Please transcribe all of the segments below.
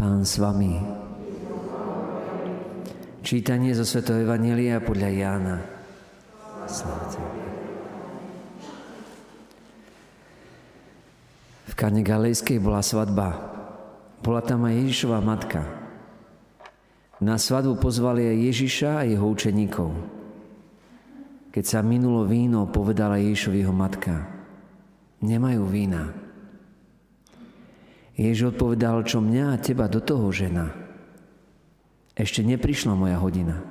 Pán s vami. Čítanie zo Sv. Evangelia podľa Jána. V Kane Galejskej bola svadba. Bola tam aj Ježišova matka. Na svadbu pozvali aj Ježiša a jeho učeníkov. Keď sa minulo víno, povedala Ježišovi jeho matka. Nemajú vína. Ježiš odpovedal, čo mňa a teba do toho žena. Ešte neprišla moja hodina.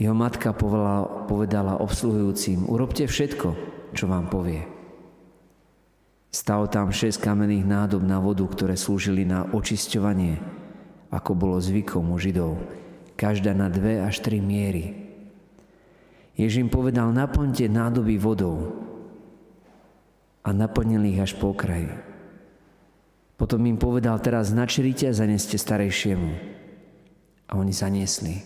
Jeho matka povedala, povedala obsluhujúcim, urobte všetko, čo vám povie. Stalo tam šesť kamenných nádob na vodu, ktoré slúžili na očisťovanie, ako bolo zvykom u Židov, každá na dve až tri miery. Ježiš im povedal, naplňte nádoby vodou a naplnili ich až po kraji. Potom im povedal, teraz načrite a zaneste starejšiemu. A oni zaniesli.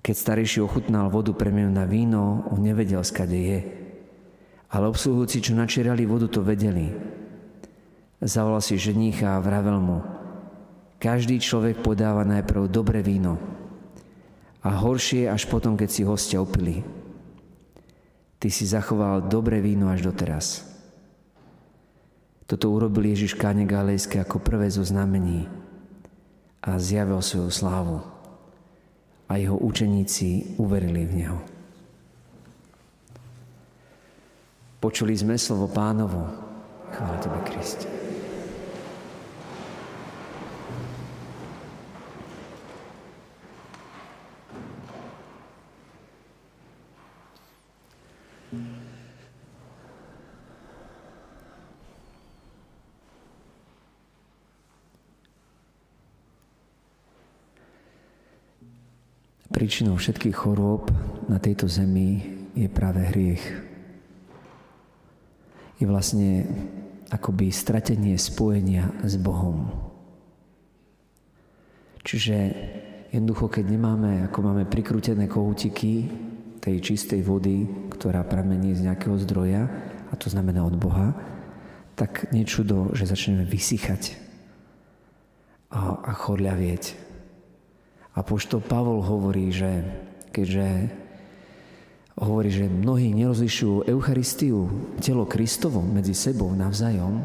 Keď starejší ochutnal vodu premenú na víno, on nevedel, skade je. Ale obsluhujúci, čo načierali vodu, to vedeli. Zavolal si ženícha a vravel mu, každý človek podáva najprv dobré víno a horšie až potom, keď si hostia opili. Ty si zachoval dobré víno až doteraz. Toto urobil Ježiš Káne Galejské ako prvé zo znamení a zjavil svoju slávu. A jeho učeníci uverili v Neho. Počuli sme slovo pánovo. Chvála Tebe, Kriste. Príčinou všetkých chorôb na tejto zemi je práve hriech. Je vlastne akoby stratenie spojenia s Bohom. Čiže jednoducho, keď nemáme, ako máme prikrútené kohútiky tej čistej vody, ktorá pramení z nejakého zdroja, a to znamená od Boha, tak nečudo, že začneme vysychať a, a chorľavieť a poštol Pavol hovorí, že keďže hovorí, že mnohí nerozlišujú Eucharistiu, telo Kristovo medzi sebou navzájom,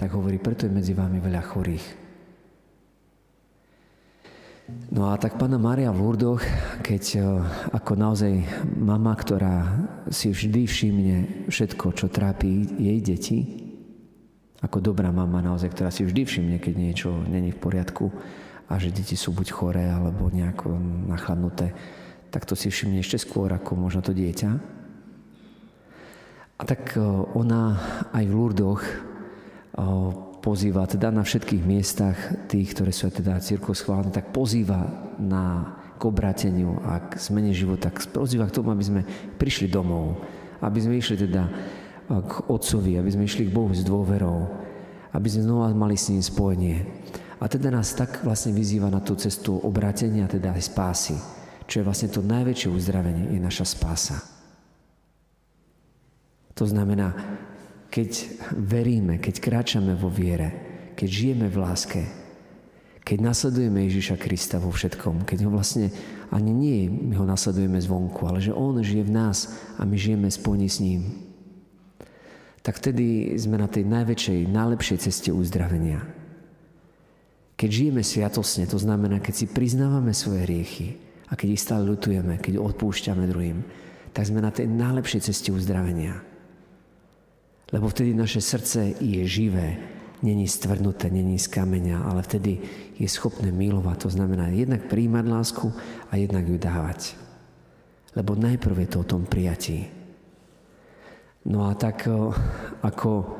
tak hovorí, preto je medzi vami veľa chorých. No a tak pána Mária v Lurdoch, keď e, ako naozaj mama, ktorá si vždy všimne všetko, čo trápi jej deti, ako dobrá mama naozaj, ktorá si vždy všimne, keď niečo není v poriadku, a že deti sú buď choré alebo nejako nachladnuté, tak to si všimne ešte skôr ako možno to dieťa. A tak e, ona aj v Lurdoch e, pozýva teda na všetkých miestach tých, ktoré sú teda církov schválené, tak pozýva na k obrateniu a k zmene života, pozýva k tomu, aby sme prišli domov, aby sme išli teda e, k Otcovi, aby sme išli k Bohu s dôverou, aby sme znova mali s ním spojenie. A teda nás tak vlastne vyzýva na tú cestu obrátenia, teda aj spásy. Čo je vlastne to najväčšie uzdravenie, je naša spása. To znamená, keď veríme, keď kráčame vo viere, keď žijeme v láske, keď nasledujeme Ježiša Krista vo všetkom, keď ho vlastne ani nie my ho nasledujeme zvonku, ale že on žije v nás a my žijeme spojení s ním, tak vtedy sme na tej najväčšej, najlepšej ceste uzdravenia. Keď žijeme sviatosne, to znamená, keď si priznávame svoje hriechy a keď ich stále ľutujeme, keď odpúšťame druhým, tak sme na tej najlepšej ceste uzdravenia. Lebo vtedy naše srdce je živé, není stvrdnuté, není z kameňa, ale vtedy je schopné milovať. To znamená jednak príjmať lásku a jednak ju dávať. Lebo najprv je to o tom prijatí. No a tak ako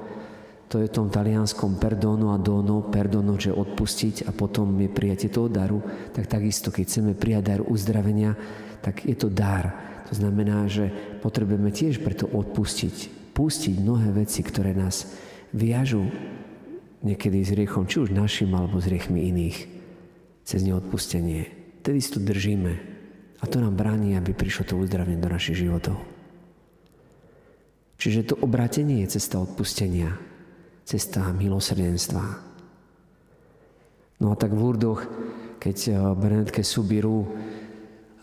to je v tom talianskom perdono a dono, perdono, že odpustiť a potom je prijatie toho daru, tak takisto, keď chceme prijať dar uzdravenia, tak je to dar. To znamená, že potrebujeme tiež preto odpustiť, pustiť mnohé veci, ktoré nás viažu niekedy s riechom, či už našim alebo s riechmi iných, cez neodpustenie. Tedy si to držíme a to nám bráni, aby prišlo to uzdravenie do našich životov. Čiže to obratenie je cesta odpustenia cesta milosrdenstva. No a tak v Lurdoch, keď eh, Bernetke Subiru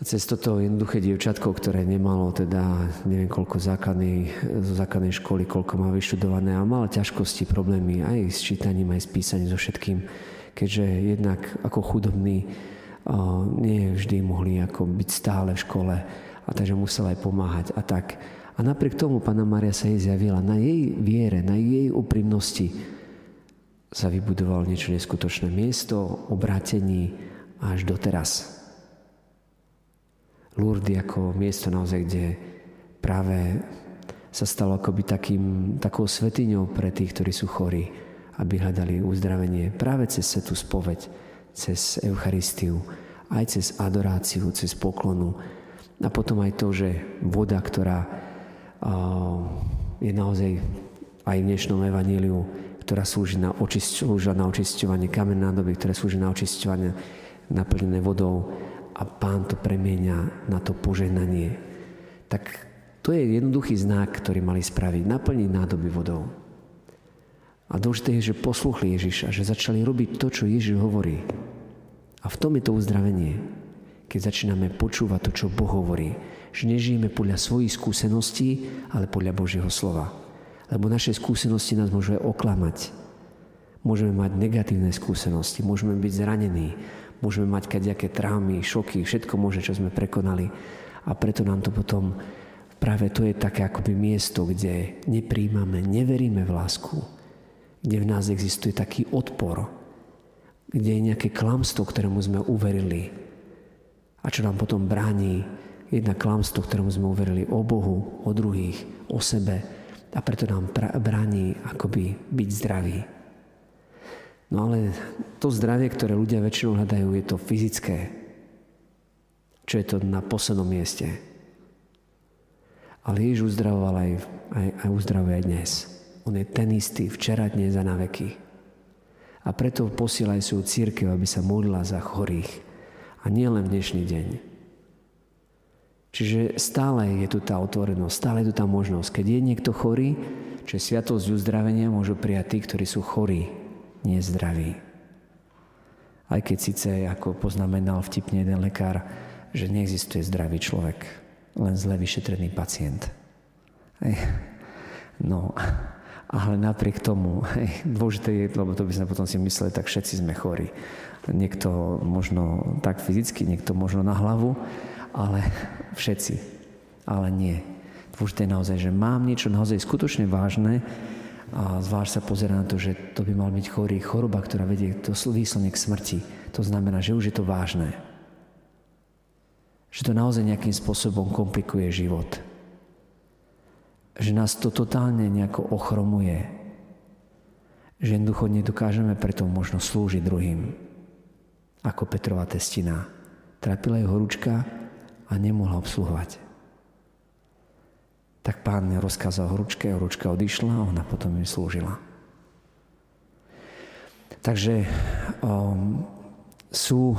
cez toto jednoduché dievčatko, ktoré nemalo teda neviem koľko základnej, zo základnej školy, koľko má vyštudované a malo ťažkosti, problémy aj s čítaním, aj s písaním, so všetkým, keďže jednak ako chudobní nie vždy mohli ako byť stále v škole a takže musela aj pomáhať a tak. A napriek tomu Pána Maria sa jej zjavila na jej viere, na jej úprimnosti sa vybudoval niečo neskutočné miesto, obrátení až doteraz. Lourdes ako miesto naozaj, kde práve sa stalo akoby takým, takou svetiňou pre tých, ktorí sú chorí, aby hľadali uzdravenie práve cez svetú spoveď, cez Eucharistiu, aj cez adoráciu, cez poklonu. A potom aj to, že voda, ktorá je naozaj aj v dnešnom evaníliu, ktorá slúži na, očisť, na očisťovanie kamenná nádoby, ktoré slúži na očisťovanie naplnené vodou, a pán to premieňa na to požehnanie. Tak to je jednoduchý znak, ktorý mali spraviť. Naplniť nádoby vodou. A dôležité je, že posluchli Ježiša, že začali robiť to, čo Ježiš hovorí. A v tom je to uzdravenie. Keď začíname počúvať to, čo Boh hovorí. Že nežijeme podľa svojich skúseností, ale podľa Božieho slova. Lebo naše skúsenosti nás môžu oklamať. Môžeme mať negatívne skúsenosti, môžeme byť zranení, Môžeme mať kadejaké traumy, šoky, všetko môže, čo sme prekonali. A preto nám to potom, práve to je také akoby miesto, kde nepríjmame, neveríme v lásku, kde v nás existuje taký odpor, kde je nejaké klamstvo, ktorému sme uverili a čo nám potom bráni jedna klamstvo, ktorému sme uverili o Bohu, o druhých, o sebe a preto nám bráni akoby byť zdraví. No ale to zdravie, ktoré ľudia väčšinou hľadajú, je to fyzické. Čo je to na poslednom mieste. Ale Ježiš uzdravoval aj, aj, aj uzdravuje aj dnes. On je ten istý, včera, dnes a na veky. A preto posiela aj svoju církev, aby sa modlila za chorých. A nie len v dnešný deň. Čiže stále je tu tá otvorenosť, stále je tu tá možnosť. Keď je niekto chorý, čo je sviatosť uzdravenia, môžu prijať tí, ktorí sú chorí nie zdraví. Aj keď síce, ako poznamenal vtipne jeden lekár, že neexistuje zdravý človek, len zle vyšetrený pacient. Ej, no, ale napriek tomu, hej, dôležité je, lebo to by sme potom si mysleli, tak všetci sme chorí. Niekto možno tak fyzicky, niekto možno na hlavu, ale všetci. Ale nie. Dôležité je naozaj, že mám niečo naozaj skutočne vážne, a zvlášť sa pozera na to, že to by mal byť chorý, choroba, ktorá vedie to výslovne k smrti. To znamená, že už je to vážne. Že to naozaj nejakým spôsobom komplikuje život. Že nás to totálne nejako ochromuje. Že jednoducho nedokážeme preto možno slúžiť druhým. Ako Petrova testina. Trapila jej horúčka a nemohla obsluhovať tak pán rozkázal horúčke, horúčka odišla a ona potom im slúžila. Takže um, sú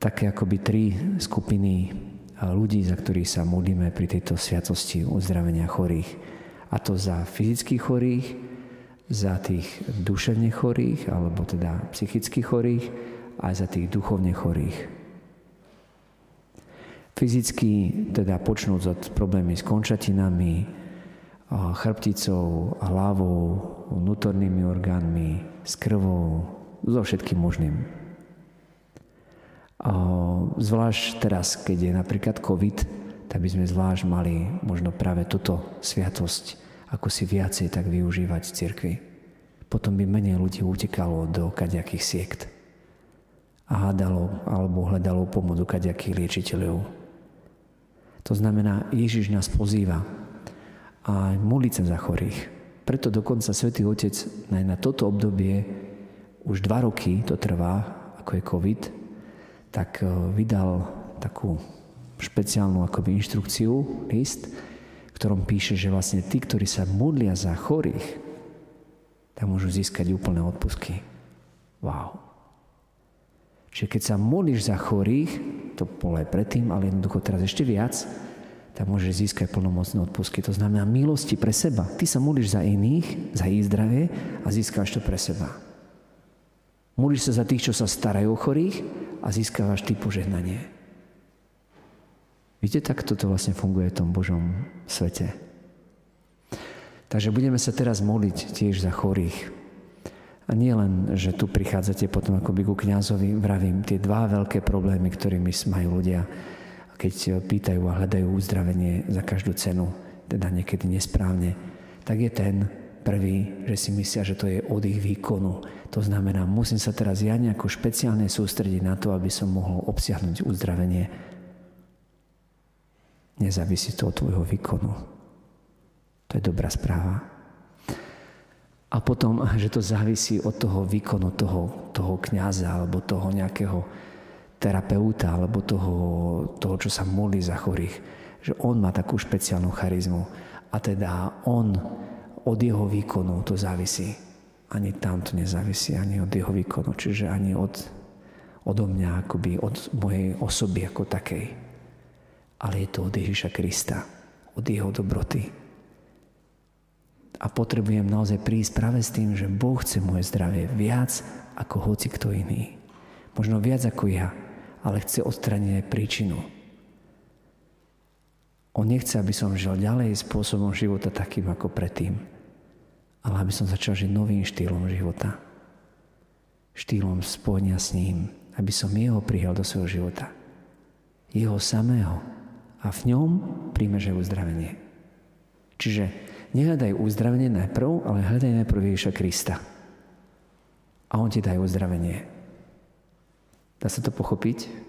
také akoby tri skupiny ľudí, za ktorých sa modlíme pri tejto sviatosti uzdravenia chorých. A to za fyzických chorých, za tých duševne chorých, alebo teda psychicky chorých, aj za tých duchovne chorých. Fyzicky, teda počnúť od problémy s končatinami, chrbticou, hlavou, vnútornými orgánmi, s krvou, so všetkým možným. Zvlášť teraz, keď je napríklad COVID, tak by sme zvlášť mali možno práve toto sviatosť, ako si viacej tak využívať v cirkvi. Potom by menej ľudí utekalo do kaďakých siekt a hádalo alebo hľadalo pomoc u kaďakých liečiteľov. To znamená, Ježiš nás pozýva a modliť sa za chorých. Preto dokonca Svetý Otec aj na toto obdobie, už dva roky to trvá, ako je COVID, tak e, vydal takú špeciálnu akoby inštrukciu, list, v ktorom píše, že vlastne tí, ktorí sa modlia za chorých, tak môžu získať úplné odpusky. Wow. Čiže keď sa modlíš za chorých, to bolo aj predtým, ale jednoducho teraz ešte viac, tak môžeš získať plnomocné odpusky. To znamená milosti pre seba. Ty sa modlíš za iných, za ich zdravie a získáš to pre seba. Modlíš sa za tých, čo sa starajú o chorých a získavaš ty požehnanie. Víte, tak toto vlastne funguje v tom Božom svete. Takže budeme sa teraz modliť tiež za chorých. A nie len, že tu prichádzate potom akoby ku kniazovi, vravím, tie dva veľké problémy, ktorými majú ľudia, keď pýtajú a hľadajú uzdravenie za každú cenu, teda niekedy nesprávne, tak je ten prvý, že si myslia, že to je od ich výkonu. To znamená, musím sa teraz ja nejako špeciálne sústrediť na to, aby som mohol obsiahnuť uzdravenie. Nezávisí to od tvojho výkonu. To je dobrá správa. A potom, že to závisí od toho výkonu toho, toho kniaza alebo toho nejakého terapeuta alebo toho, toho, čo sa modlí za chorých. Že on má takú špeciálnu charizmu. A teda on, od jeho výkonu to závisí. Ani tam to nezávisí, ani od jeho výkonu. Čiže ani od, odo mňa, akoby od mojej osoby ako takej. Ale je to od Ježiša Krista, od jeho dobroty, a potrebujem naozaj prísť práve s tým, že Boh chce moje zdravie viac ako hoci kto iný. Možno viac ako ja, ale chce odstraniť aj príčinu. On nechce, aby som žil ďalej spôsobom života takým ako predtým, ale aby som začal žiť novým štýlom života. Štýlom spojenia s ním, aby som jeho prijal do svojho života. Jeho samého. A v ňom príjmeš aj uzdravenie. Čiže Nehľadaj uzdravenie najprv, ale hľadaj najprv Ježiša Krista. A On ti daje uzdravenie. Dá sa to pochopiť?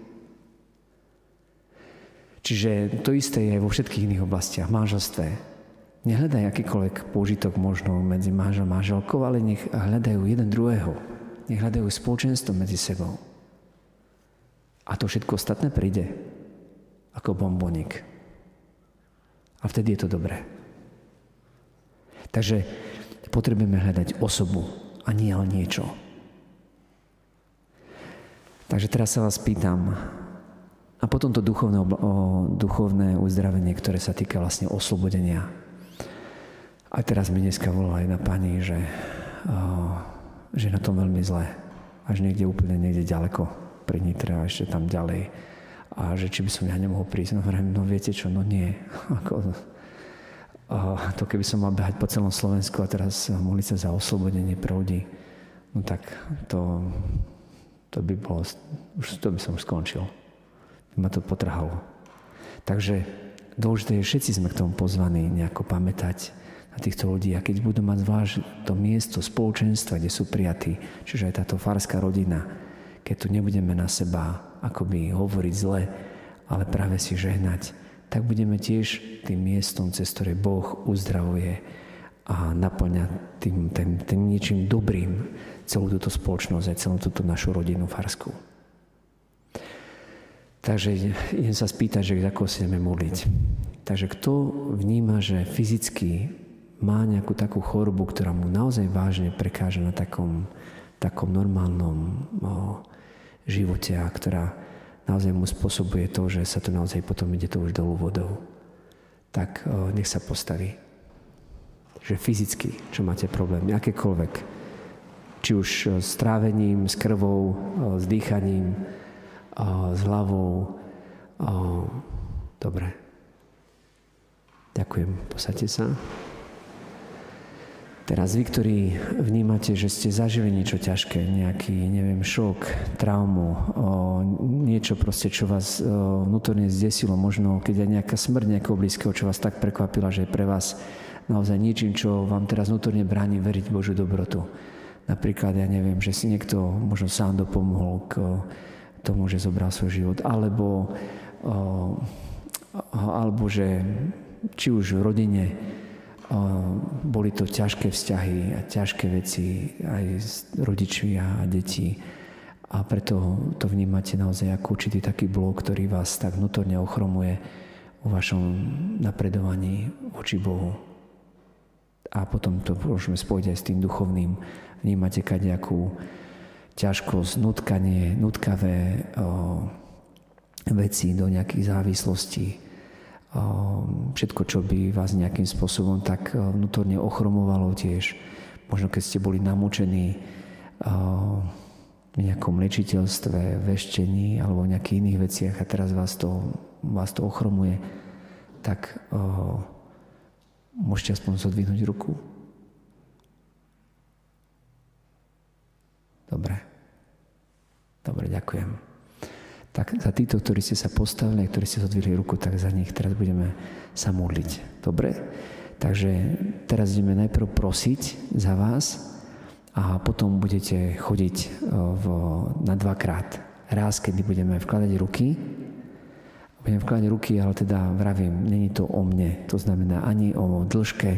Čiže to isté je vo všetkých iných oblastiach. Manželstve. Nehľadaj akýkoľvek použitok možno medzi manžel a manželkou, ale nech hľadajú jeden druhého. Nech hľadajú spoločenstvo medzi sebou. A to všetko ostatné príde ako bombonik. A vtedy je to dobré. Takže potrebujeme hľadať osobu a nie len niečo. Takže teraz sa vás pýtam, a potom to duchovné, o, duchovné uzdravenie, ktoré sa týka vlastne oslobodenia. A teraz mi dneska volala jedna pani, že, o, že na tom veľmi zle. Až niekde úplne niekde ďaleko pri Nitre a ešte tam ďalej. A že či by som ja nemohol prísť. No, no viete čo, no nie. Ako, to keby som mal behať po celom Slovensku a teraz modliť sa za oslobodenie pre no tak to, to by bolo, už to by som už skončil. By ma to potrhalo. Takže dôležité je, všetci sme k tomu pozvaní nejako pamätať na týchto ľudí a keď budú mať zvlášť to miesto spoločenstva, kde sú prijatí, čiže aj táto farská rodina, keď tu nebudeme na seba akoby hovoriť zle, ale práve si žehnať, tak budeme tiež tým miestom, cez ktoré Boh uzdravuje a naplňa tým, tým, tým niečím dobrým celú túto spoločnosť a celú túto našu rodinu farskú. Takže idem sa spýtať, že ako si ideme modliť. Takže kto vníma, že fyzicky má nejakú takú chorobu, ktorá mu naozaj vážne prekáža na takom, takom normálnom o, živote a ktorá naozaj mu spôsobuje to, že sa to naozaj potom ide to už dolu vodou, tak nech sa postaví. Že fyzicky, čo máte problémy, akékoľvek, či už s trávením, s krvou, s dýchaním, s hlavou. Dobre. Ďakujem. Posaďte sa. Teraz vy, ktorí vnímate, že ste zažili niečo ťažké, nejaký, neviem, šok, traumu, o, niečo proste, čo vás vnútorne zdesilo, možno keď aj nejaká smrť nejakého blízkeho, čo vás tak prekvapila, že je pre vás naozaj niečím, čo vám teraz vnútorne bráni veriť Božiu dobrotu. Napríklad, ja neviem, že si niekto možno sám dopomohol k tomu, že zobral svoj život, alebo, o, alebo že či už v rodine boli to ťažké vzťahy a ťažké veci aj s rodičmi a deti. A preto to vnímate naozaj ako určitý taký blok, ktorý vás tak vnútorne ochromuje o vašom napredovaní voči Bohu. A potom to môžeme spojiť aj s tým duchovným. Vnímate kadejakú ťažkosť, nutkanie, nutkavé o, veci do nejakých závislostí, všetko, čo by vás nejakým spôsobom tak eh, vnútorne ochromovalo tiež. Možno keď ste boli namúčení ehm, nejakom liečiteľstve, veštení alebo v nejakých iných veciach a teraz vás to, vás to ochromuje, tak o, môžete aspoň zodvihnúť ruku. Dobre. Dobre, ďakujem. Tak za týchto, ktorí ste sa postavili, ktorí ste zodvihli ruku, tak za nich teraz budeme sa modliť. Dobre? Takže teraz ideme najprv prosiť za vás, a potom budete chodiť e, v, na dvakrát. Raz, kedy budeme vkladať ruky, budeme vkladať ruky, ale teda vravím, není to o mne, to znamená ani o dĺžke,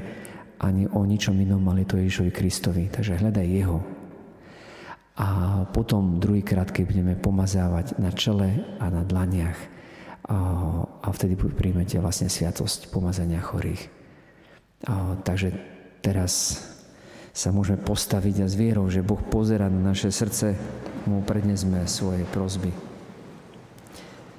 ani o ničom inom, ale to Ježišovi Kristovi. Takže hľadaj Jeho. A potom druhýkrát, keď budeme pomazávať na čele a na dlaniach, a, a vtedy príjmete vlastne sviatosť pomazania chorých. A, takže teraz sa môžeme postaviť a s vierou, že Boh pozera na naše srdce, mu prednesme svoje prozby.